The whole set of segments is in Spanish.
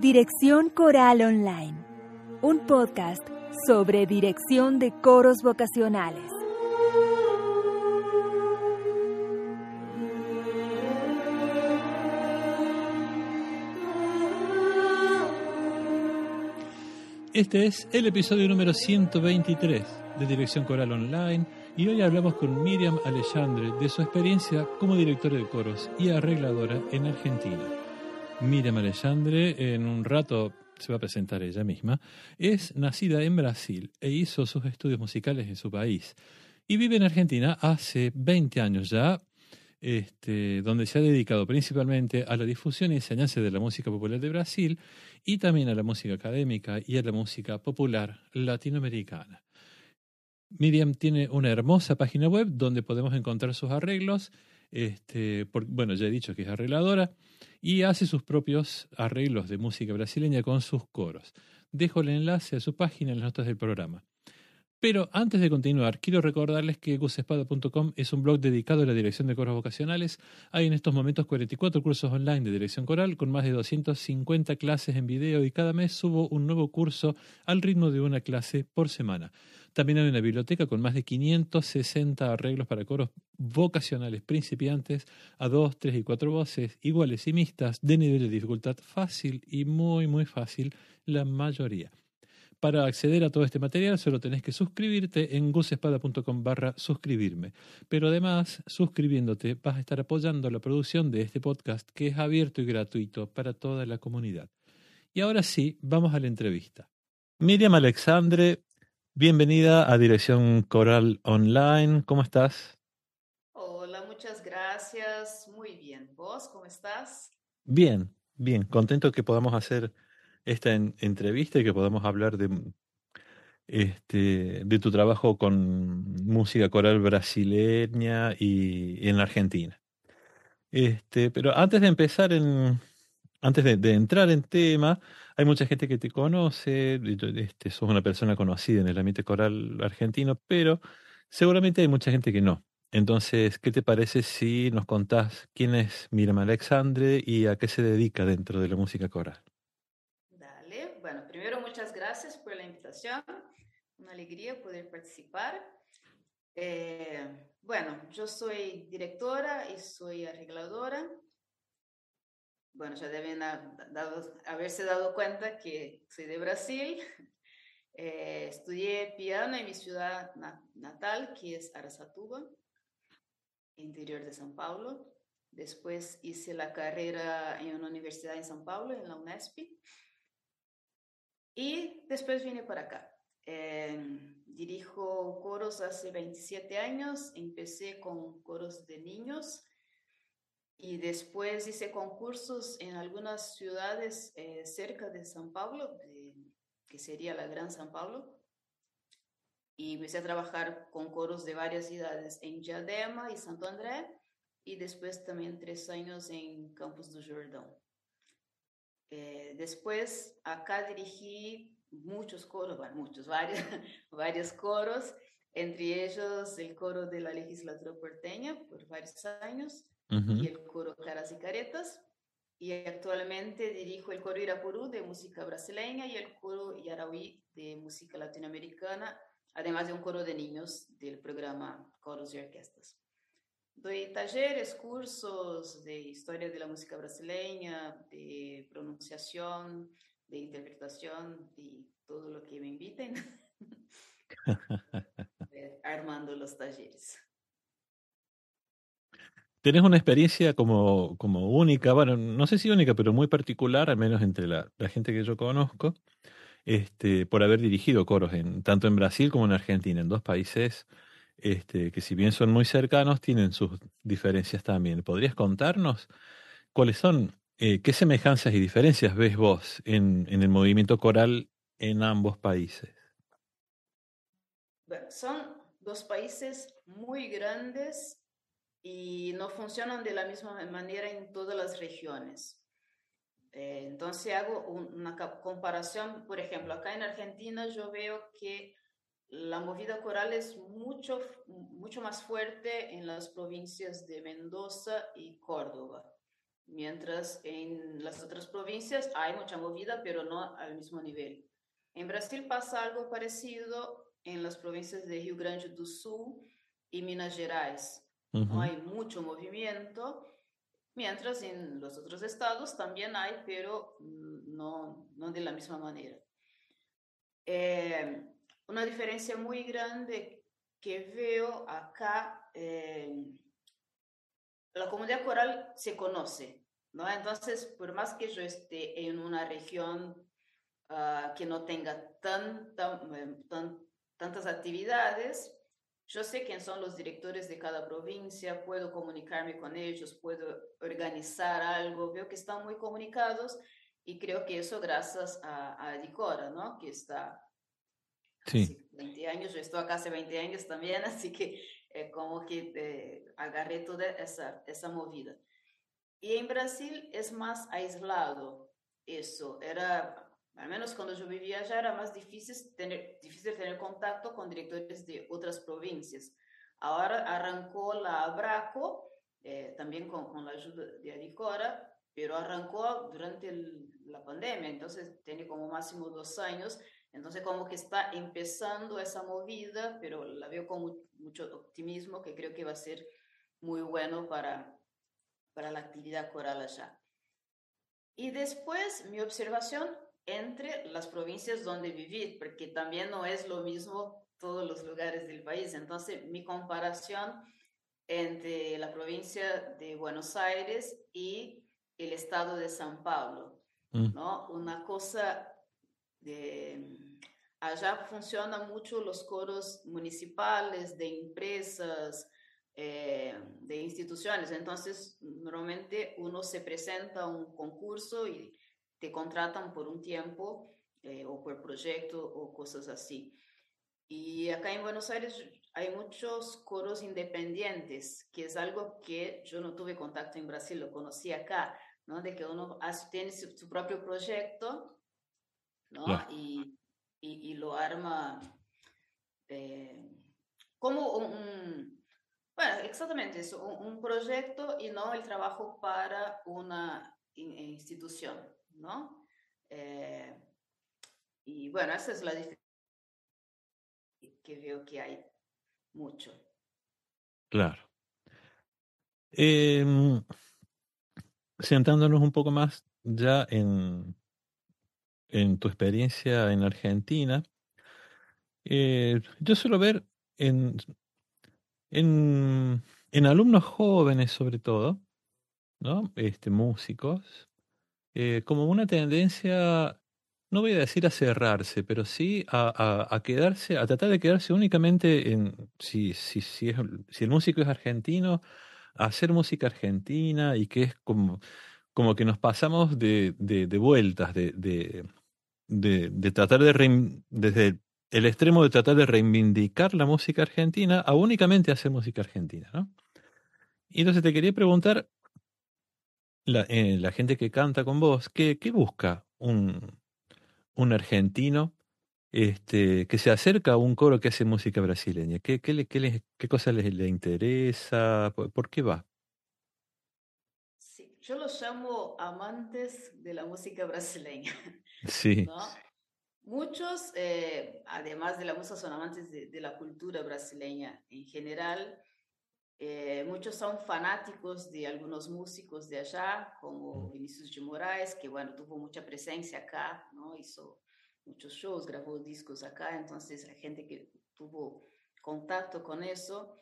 Dirección Coral Online, un podcast sobre dirección de coros vocacionales. Este es el episodio número 123 de Dirección Coral Online y hoy hablamos con Miriam Alexandre de su experiencia como directora de coros y arregladora en Argentina. Miriam Alexandre en un rato se va a presentar ella misma, es nacida en Brasil e hizo sus estudios musicales en su país y vive en Argentina hace 20 años ya, este, donde se ha dedicado principalmente a la difusión y enseñanza de la música popular de Brasil y también a la música académica y a la música popular latinoamericana. Miriam tiene una hermosa página web donde podemos encontrar sus arreglos. Este, bueno, ya he dicho que es arregladora y hace sus propios arreglos de música brasileña con sus coros. Dejo el enlace a su página en las notas del programa. Pero antes de continuar, quiero recordarles que gusespada.com es un blog dedicado a la dirección de coros vocacionales. Hay en estos momentos 44 cursos online de dirección coral con más de 250 clases en video y cada mes subo un nuevo curso al ritmo de una clase por semana. También hay una biblioteca con más de 560 arreglos para coros vocacionales principiantes a dos, tres y cuatro voces, iguales y mixtas, de nivel de dificultad fácil y muy, muy fácil, la mayoría. Para acceder a todo este material solo tenés que suscribirte en gusespada.com barra suscribirme. Pero además, suscribiéndote vas a estar apoyando la producción de este podcast que es abierto y gratuito para toda la comunidad. Y ahora sí, vamos a la entrevista. Miriam Alexandre, bienvenida a Dirección Coral Online. ¿Cómo estás? Hola, muchas gracias. Muy bien. ¿Vos cómo estás? Bien, bien. Contento que podamos hacer esta entrevista y que podamos hablar de, este, de tu trabajo con música coral brasileña y, en Argentina. Este, pero antes de empezar en, antes de, entrar en tema, hay mucha gente que te conoce, este, sos una persona conocida en el ambiente coral argentino, pero seguramente hay mucha gente que no. Entonces, ¿qué te parece si nos contás quién es Miriam Alexandre y a qué se dedica dentro de la música coral? gracias por la invitación. Una alegría poder participar. Eh, bueno, yo soy directora y soy arregladora. Bueno, ya deben haberse dado cuenta que soy de Brasil. Eh, estudié piano en mi ciudad natal, que es Arasatuba, interior de São Paulo. Después hice la carrera en una universidad en São Paulo, en la UNESP. Y después vine para acá. Em, dirijo coros hace 27 años, empecé con coros de niños y después hice concursos en algunas ciudades eh, cerca de San Pablo, que sería la Gran San Pablo. Y empecé a trabajar con coros de varias ciudades en Diadema y Santo André y después también tres años en Campos do Jordão. Eh, después, acá dirigí muchos coros, bueno, muchos, varios, varios coros, entre ellos el coro de la legislatura porteña por varios años y el coro Caras y Caretas. Y actualmente dirijo el coro Irapurú de música brasileña y el coro Yaraví de música latinoamericana, además de un coro de niños del programa Coros y Orquestas. Doy talleres, cursos de historia de la música brasileña, de pronunciación, de interpretación y todo lo que me inviten. Eh, armando los talleres. Tienes una experiencia como, como única, bueno, no sé si única, pero muy particular, al menos entre la, gente que yo conozco, este, por haber dirigido coros en, tanto en Brasil como en Argentina, en dos países este, que si bien son muy cercanos, tienen sus diferencias también. ¿Podrías contarnos cuáles son, eh, qué semejanzas y diferencias ves vos en, en el movimiento coral en ambos países? Son dos países muy grandes y no funcionan de la misma manera en todas las regiones. Eh, entonces hago una comparación, por ejemplo, acá en Argentina yo veo que la movida coral es mucho, mucho más fuerte en las provincias de Mendoza y Córdoba. mientras en las otras provincias hay mucha movida, pero no al mismo nivel. En Brasil pasa algo parecido en las provincias de Rio Grande do Sul y Minas Gerais. No hay mucho movimiento, mientras en los otros estados también hay, pero no, no de la misma manera. Eh, una diferencia muy grande que veo acá, eh, la comunidad coral se conoce, ¿no? Entonces, por más que yo esté en una región uh, que no tenga tanta, tan, tantas actividades, yo sé quién son los directores de cada provincia, puedo comunicarme con ellos, puedo organizar algo, veo que están muy comunicados y creo que eso gracias a, a Dicora, ¿no? Que está sí. 20 años, yo estoy acá hace 20 años también, así que eh, como que eh, agarré toda esa, esa movida. Y en Brasil es más aislado eso, era al menos cuando yo vivía allá era más difícil tener, difícil tener contacto con directores de otras provincias. Ahora arrancó la Abraco, eh, también con, con, la ayuda de Adicora, pero arrancó durante la pandemia, entonces tiene como máximo dos años, entonces como que está empezando esa movida, pero la veo con mucho optimismo, que creo que va a ser muy bueno para, para la actividad coral allá. Y después mi observación entre las provincias donde vivir, porque también no es lo mismo todos los lugares del país. Entonces, mi comparación entre la provincia de Buenos Aires y el estado de San Paulo, mm. ¿no? Una cosa de... Allá funcionan mucho los coros municipales, de empresas, eh, de instituciones. Entonces, normalmente uno se presenta a un concurso y te contratan por un tiempo eh, o por proyecto o cosas así. Y acá en Buenos Aires hay muchos coros independientes, que es algo que yo no tuve contacto en Brasil, lo conocí acá, ¿no? De que uno tiene su, propio proyecto, ¿no? Y, y, lo arma eh, como un, bueno, exactamente eso, un, proyecto y no el trabajo para una institución. ¿No? Eh, y bueno, esa es la diferencia que veo que hay mucho. Claro. Eh, sentándonos un poco más ya en, en tu experiencia en Argentina, eh, yo suelo ver en, en, en, alumnos jóvenes sobre todo, ¿no? Este, músicos, eh, como una tendencia, no voy a decir a cerrarse, pero sí a, quedarse, a tratar de quedarse únicamente en, si, si, si, el músico es argentino, hacer música argentina y que es como, como que nos pasamos de, de, de vueltas, de, de, de, tratar de, desde el extremo de tratar de reivindicar la música argentina a únicamente hacer música argentina, ¿no? Y entonces te quería preguntar, la, eh, la gente que canta con vos, ¿qué, qué busca un, un argentino este, que se acerca a un coro que hace música brasileña? ¿Qué, qué, le, qué, le, qué cosa le, le interesa? ¿Por, ¿Por, qué va? Sí, yo los llamo amantes de la música brasileña. Sí. ¿no? Muchos, eh, además de la música, son amantes de, de la cultura brasileña en general. Eh, muchos son fanáticos de algunos músicos de allá, como Vinicius de Moraes, que bueno, tuvo mucha presencia acá, ¿no? Hizo muchos shows, grabó discos acá, entonces hay gente que tuvo contacto con eso.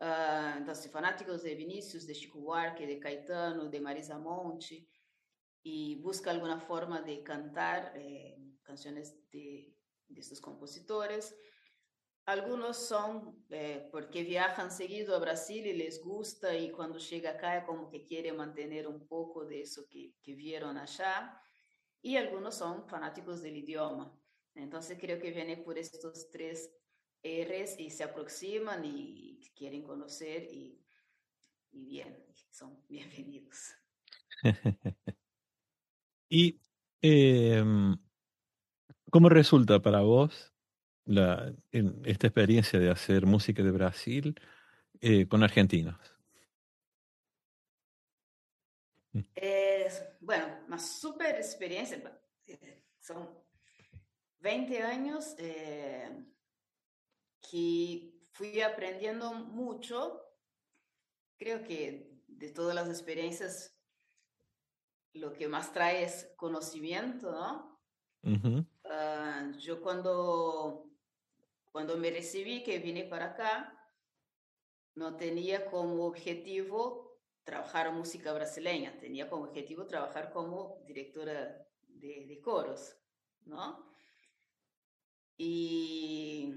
Uh, entonces, fanáticos de Vinicius, de Chico Buarque, de Caetano, de Marisa Monte, y busca alguna forma de cantar eh, canciones de, de estos compositores. Algunos son eh, porque viajan seguido a Brasil y les gusta y cuando llega acá como que quiere mantener un poco de eso que, que vieron allá. Y algunos son fanáticos del idioma. Entonces creo que viene por estos tres R's y se aproximan y quieren conocer y, y bien, son bienvenidos. ¿Y eh, cómo resulta para vos la, en esta experiencia de hacer música de Brasil eh, con argentinos? Es, bueno, una super experiencia. Eh, son 20 años eh, que fui aprendiendo mucho. Creo que de todas las experiencias, lo que más trae es conocimiento, ¿no? Ah, yo cuando, cuando me recibí, que vine para acá, no tenía como objetivo trabajar música brasileña, tenía como objetivo trabajar como directora de, de coros, ¿no? Y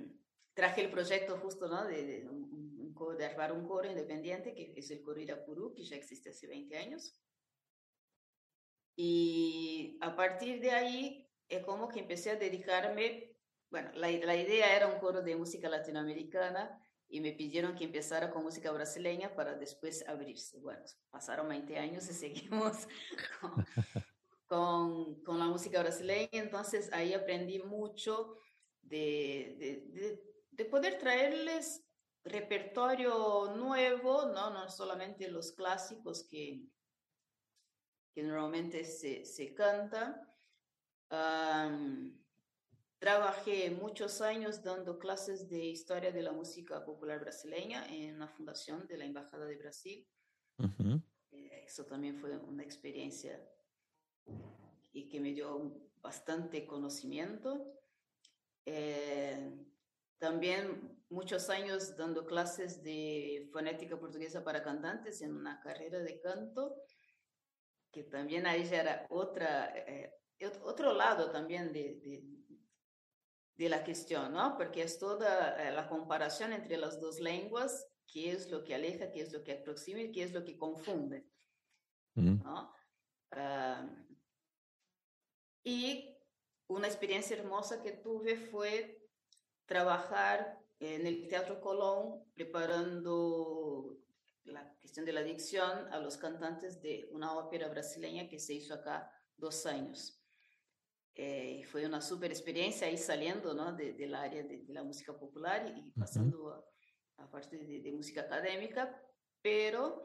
traje el proyecto justo, ¿no? De, de, un, un, de armar un coro independiente, que es el coro Irapuru, que ya existe hace 20 años. Y a partir de ahí es como que empecé a dedicarme, bueno, la, la idea era un coro de música latinoamericana y me pidieron que empezara con música brasileña para después abrirse. Bueno, pasaron 20 años y seguimos con, con, la música brasileña, entonces ahí aprendí mucho de, de, de, de, poder traerles repertorio nuevo, ¿no? no solamente los clásicos que, que normalmente se, se canta. Um, trabajé muchos años dando clases de historia de la música popular brasileña en la fundación de la Embajada de Brasil. Uh -huh. Eso también fue una experiencia y que me dio bastante conocimiento. Eh, también muchos años dando clases de fonética portuguesa para cantantes en una carrera de canto, que también ahí ya era otra, eh, otro lado también de, de, de, la cuestión, ¿no? Porque es toda eh, la comparación entre las dos lenguas, qué es lo que aleja, qué es lo que aproxima y qué es lo que confunde. ¿no? Uh, y una experiencia hermosa que tuve fue trabajar en el Teatro Colón preparando la cuestión de la dicción a los cantantes de una ópera brasileña que se hizo acá dos años. Eh, fue una super experiencia ahí saliendo ¿no? de, del área de, de, la música popular y, pasando a, a, parte de, de, música académica, pero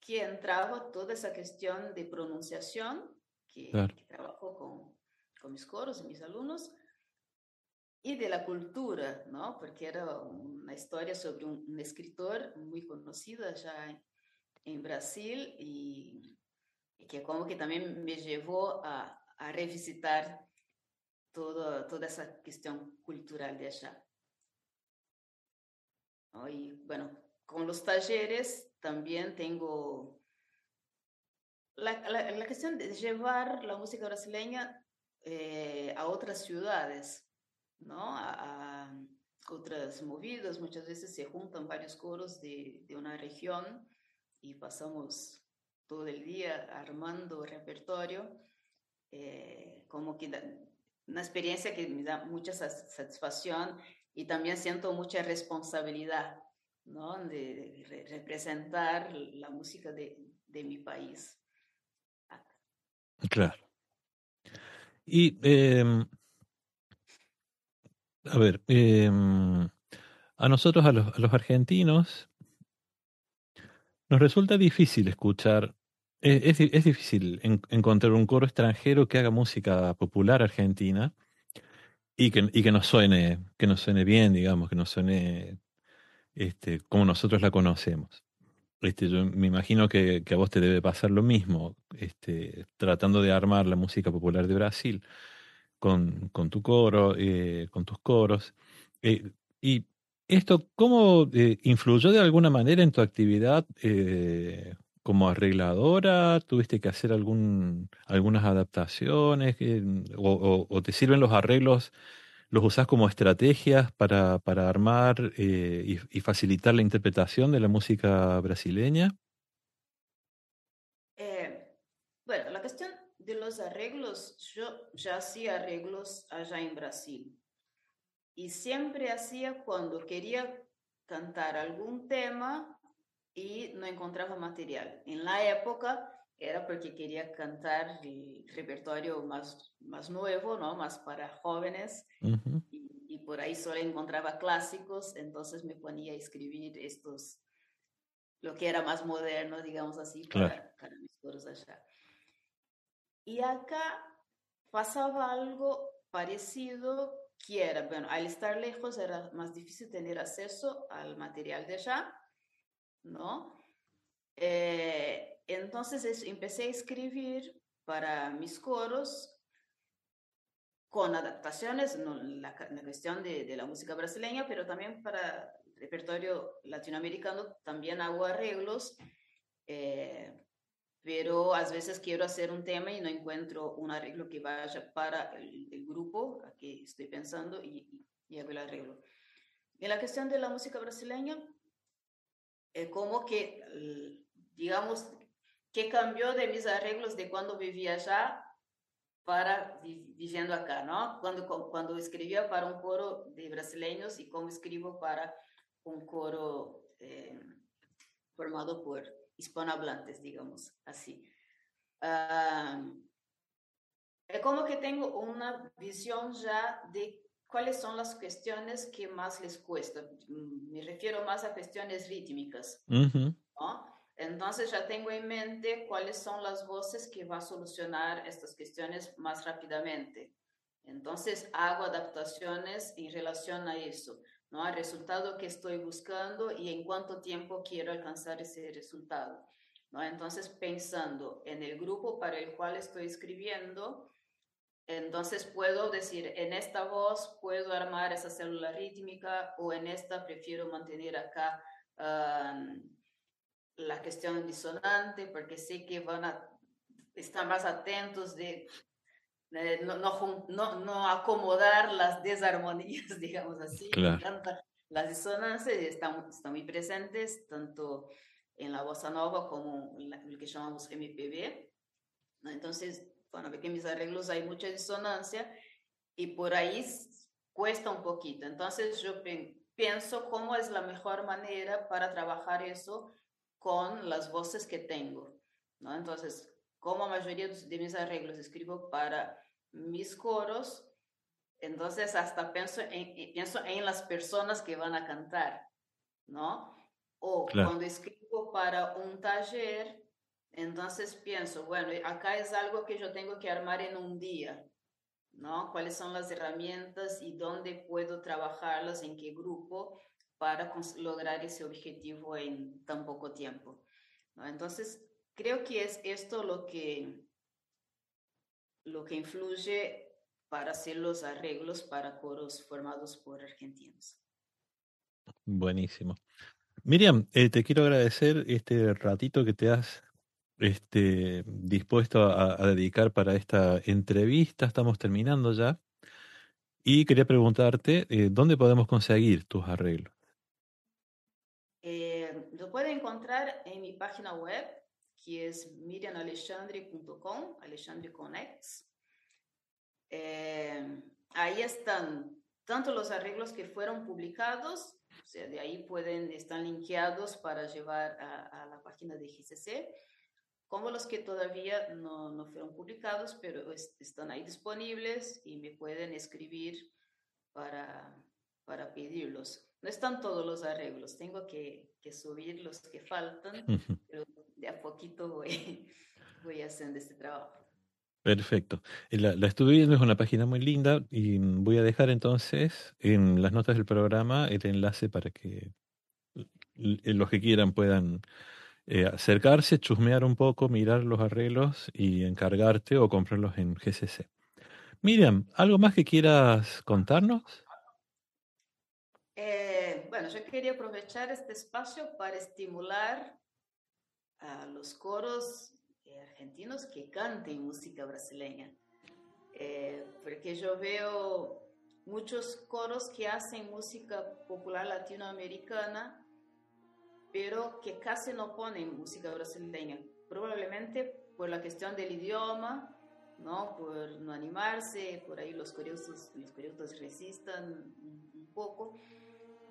que entraba toda esa cuestión de pronunciación que, claro. que trabajó con, con mis coros y mis alumnos, y de la cultura, ¿no? Porque era una historia sobre un, un escritor muy conocido allá en, en Brasil y, y, que como que también me llevó a, a revisitar todo, toda esa cuestión cultural de allá. ¿No? Y bueno, con los talleres también tengo la, la, la cuestión de llevar la música brasileña eh, a otras ciudades, ¿no? A, a, otras movidas. Muchas veces se juntan varios coros de, de una región y pasamos todo el día armando repertorio, eh, como que una experiencia que me da mucha satisfacción y también siento mucha responsabilidad, ¿no? De, representar la música de, de mi país. Claro. Y, eh, a ver, eh, a nosotros, a los, argentinos, nos resulta difícil escuchar, es, es, difícil en, encontrar un coro extranjero que haga música popular argentina y que, y que nos suene, que nos suene bien, digamos, que nos suene este, como nosotros la conocemos. Este, me imagino que, a vos te debe pasar lo mismo, este, tratando de armar la música popular de Brasil con, con tu coro, eh, con tus coros. Eh, y esto, ¿cómo eh, influyó de alguna manera en tu actividad eh, como arregladora? ¿Tuviste que hacer algún, algunas adaptaciones? O, te sirven los arreglos los usás como estrategias para, para armar eh, y, y, facilitar la interpretación de la música brasileña? Eh, bueno, la cuestión de los arreglos, yo ya hacía arreglos allá en Brasil y siempre hacía cuando quería cantar algún tema y no encontraba material. En la época era porque quería cantar el repertorio más, más nuevo, ¿no? Más para jóvenes. Uh -huh. y, y, por ahí solo encontraba clásicos, entonces me ponía a escribir estos, lo que era más moderno, digamos así, para, para mis coros allá. Y acá pasaba algo parecido que era, bueno, al estar lejos era más difícil tener acceso al material de allá, ¿no? Eh, entonces empecé a escribir para mis coros con adaptaciones, no, la, cuestión de, la música brasileña, pero también para repertorio latinoamericano también hago arreglos, eh, pero a veces quiero hacer un tema y no encuentro un arreglo que vaya para el, el grupo a que estoy pensando y, y, hago el arreglo. En la cuestión de la música brasileña, eh, como que, digamos, que cambió de mis arreglos de cuando vivía allá para viviendo acá, ¿no? Cuando, cuando escribía para un coro de brasileños y como escribo para un coro eh, formado por hispanohablantes, digamos así. Uh, es como que tengo una visión ya de cuáles son las cuestiones que más les cuesta. Me refiero más a cuestiones rítmicas, uh -huh. ¿no? Entonces ya tengo en mente cuáles son las voces que va a solucionar estas cuestiones más rápidamente. Entonces hago adaptaciones en relación a eso, ¿no? Al resultado que estoy buscando y en cuánto tiempo quiero alcanzar ese resultado, ¿no? Entonces pensando en el grupo para el cual estoy escribiendo, entonces puedo decir, en esta voz puedo armar esa célula rítmica o en esta prefiero mantener acá um, la cuestión disonante, porque sé que van a estar más atentos de, de no, no, no, no, acomodar las desarmonías, digamos así. Claro. Las disonancias están, están muy presentes, tanto en la bossa nova como en la, lo que llamamos MPB. Entonces, bueno, ve que en mis arreglos hay mucha disonancia y por ahí cuesta un poquito. Entonces, yo pienso cómo es la mejor manera para trabajar eso con las voces que tengo, ¿no? Entonces, como la mayoría de mis arreglos escribo para mis coros, entonces hasta pienso en, pienso en las personas que van a cantar, ¿no? O claro. cuando escribo para un taller, entonces pienso, bueno, acá es algo que yo tengo que armar en un día, ¿no? ¿Cuáles son las herramientas y dónde puedo trabajarlas, en qué grupo? para lograr ese objetivo en tan poco tiempo. Entonces, creo que es esto lo que, lo que influye para hacer los arreglos para coros formados por argentinos. Buenísimo. Miriam, eh, te quiero agradecer este ratito que te has este, dispuesto a, a, dedicar para esta entrevista. Estamos terminando ya. Y quería preguntarte, eh, ¿dónde podemos conseguir tus arreglos? Eh, lo puede encontrar en mi página web, que es miriamalexandre.com, Alexandre Connects. Eh, ahí están tanto los arreglos que fueron publicados, o sea, de ahí pueden, están linkeados para llevar a, a la página de GCC, como los que todavía no, no fueron publicados, pero es, están ahí disponibles y me pueden escribir para, para pedirlos. No están todos los arreglos, tengo que, que subir los que faltan, pero de a poquito voy, voy haciendo este trabajo. Perfecto. La, la, estuve viendo, es una página muy linda y voy a dejar entonces en las notas del programa el enlace para que los que quieran puedan eh, acercarse, chusmear un poco, mirar los arreglos y encargarte o comprarlos en GCC. Miriam, ¿algo más que quieras contarnos? Eh, bueno, yo quería aprovechar este espacio para estimular a los coros eh, argentinos que canten música brasileña, eh, porque yo veo muchos coros que hacen música popular latinoamericana, pero que casi no ponen música brasileña, probablemente por la cuestión del idioma, ¿no? por no animarse, por ahí los coristas, los coristas resistan un poco.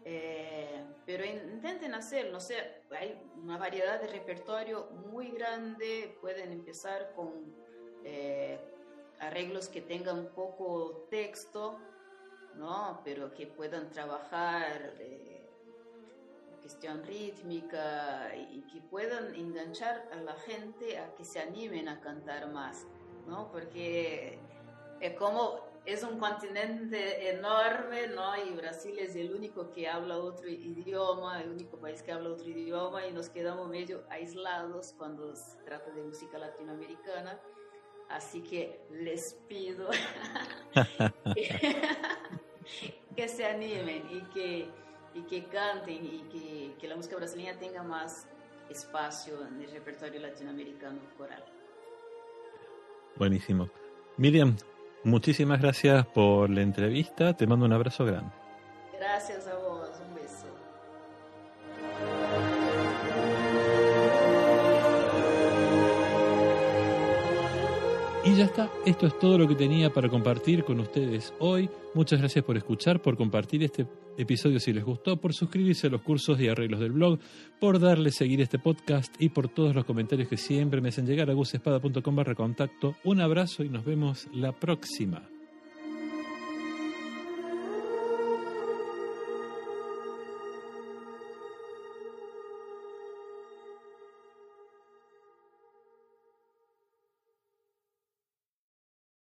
Eh, pero intenten hacerlo, no sé, hay una variedad de repertorio muy grande, pueden empezar con eh, arreglos que tengan poco texto, ¿no? Pero que puedan trabajar, eh, cuestión rítmica y que puedan enganchar a la gente a que se animen a cantar más, ¿no? Porque es como es un continente enorme, ¿no? Y Brasil es el único que habla otro idioma, el único país que habla otro idioma y nos quedamos medio aislados cuando se trata de música latinoamericana. Así que les pido que, se animen y que, y que canten y que, que la música brasileña tenga más espacio en el repertorio latinoamericano coral. Buenísimo. Miriam, muchísimas gracias por la entrevista. Te mando un abrazo grande. Gracias a vos. Un beso. Y ya está, esto es todo lo que tenía para compartir con ustedes hoy. Muchas gracias por escuchar, por compartir este episodio si les gustó, por suscribirse a los cursos y arreglos del blog, por darle seguir este podcast y por todos los comentarios que siempre me hacen llegar a gusespada.com barra contacto. Un abrazo y nos vemos la próxima.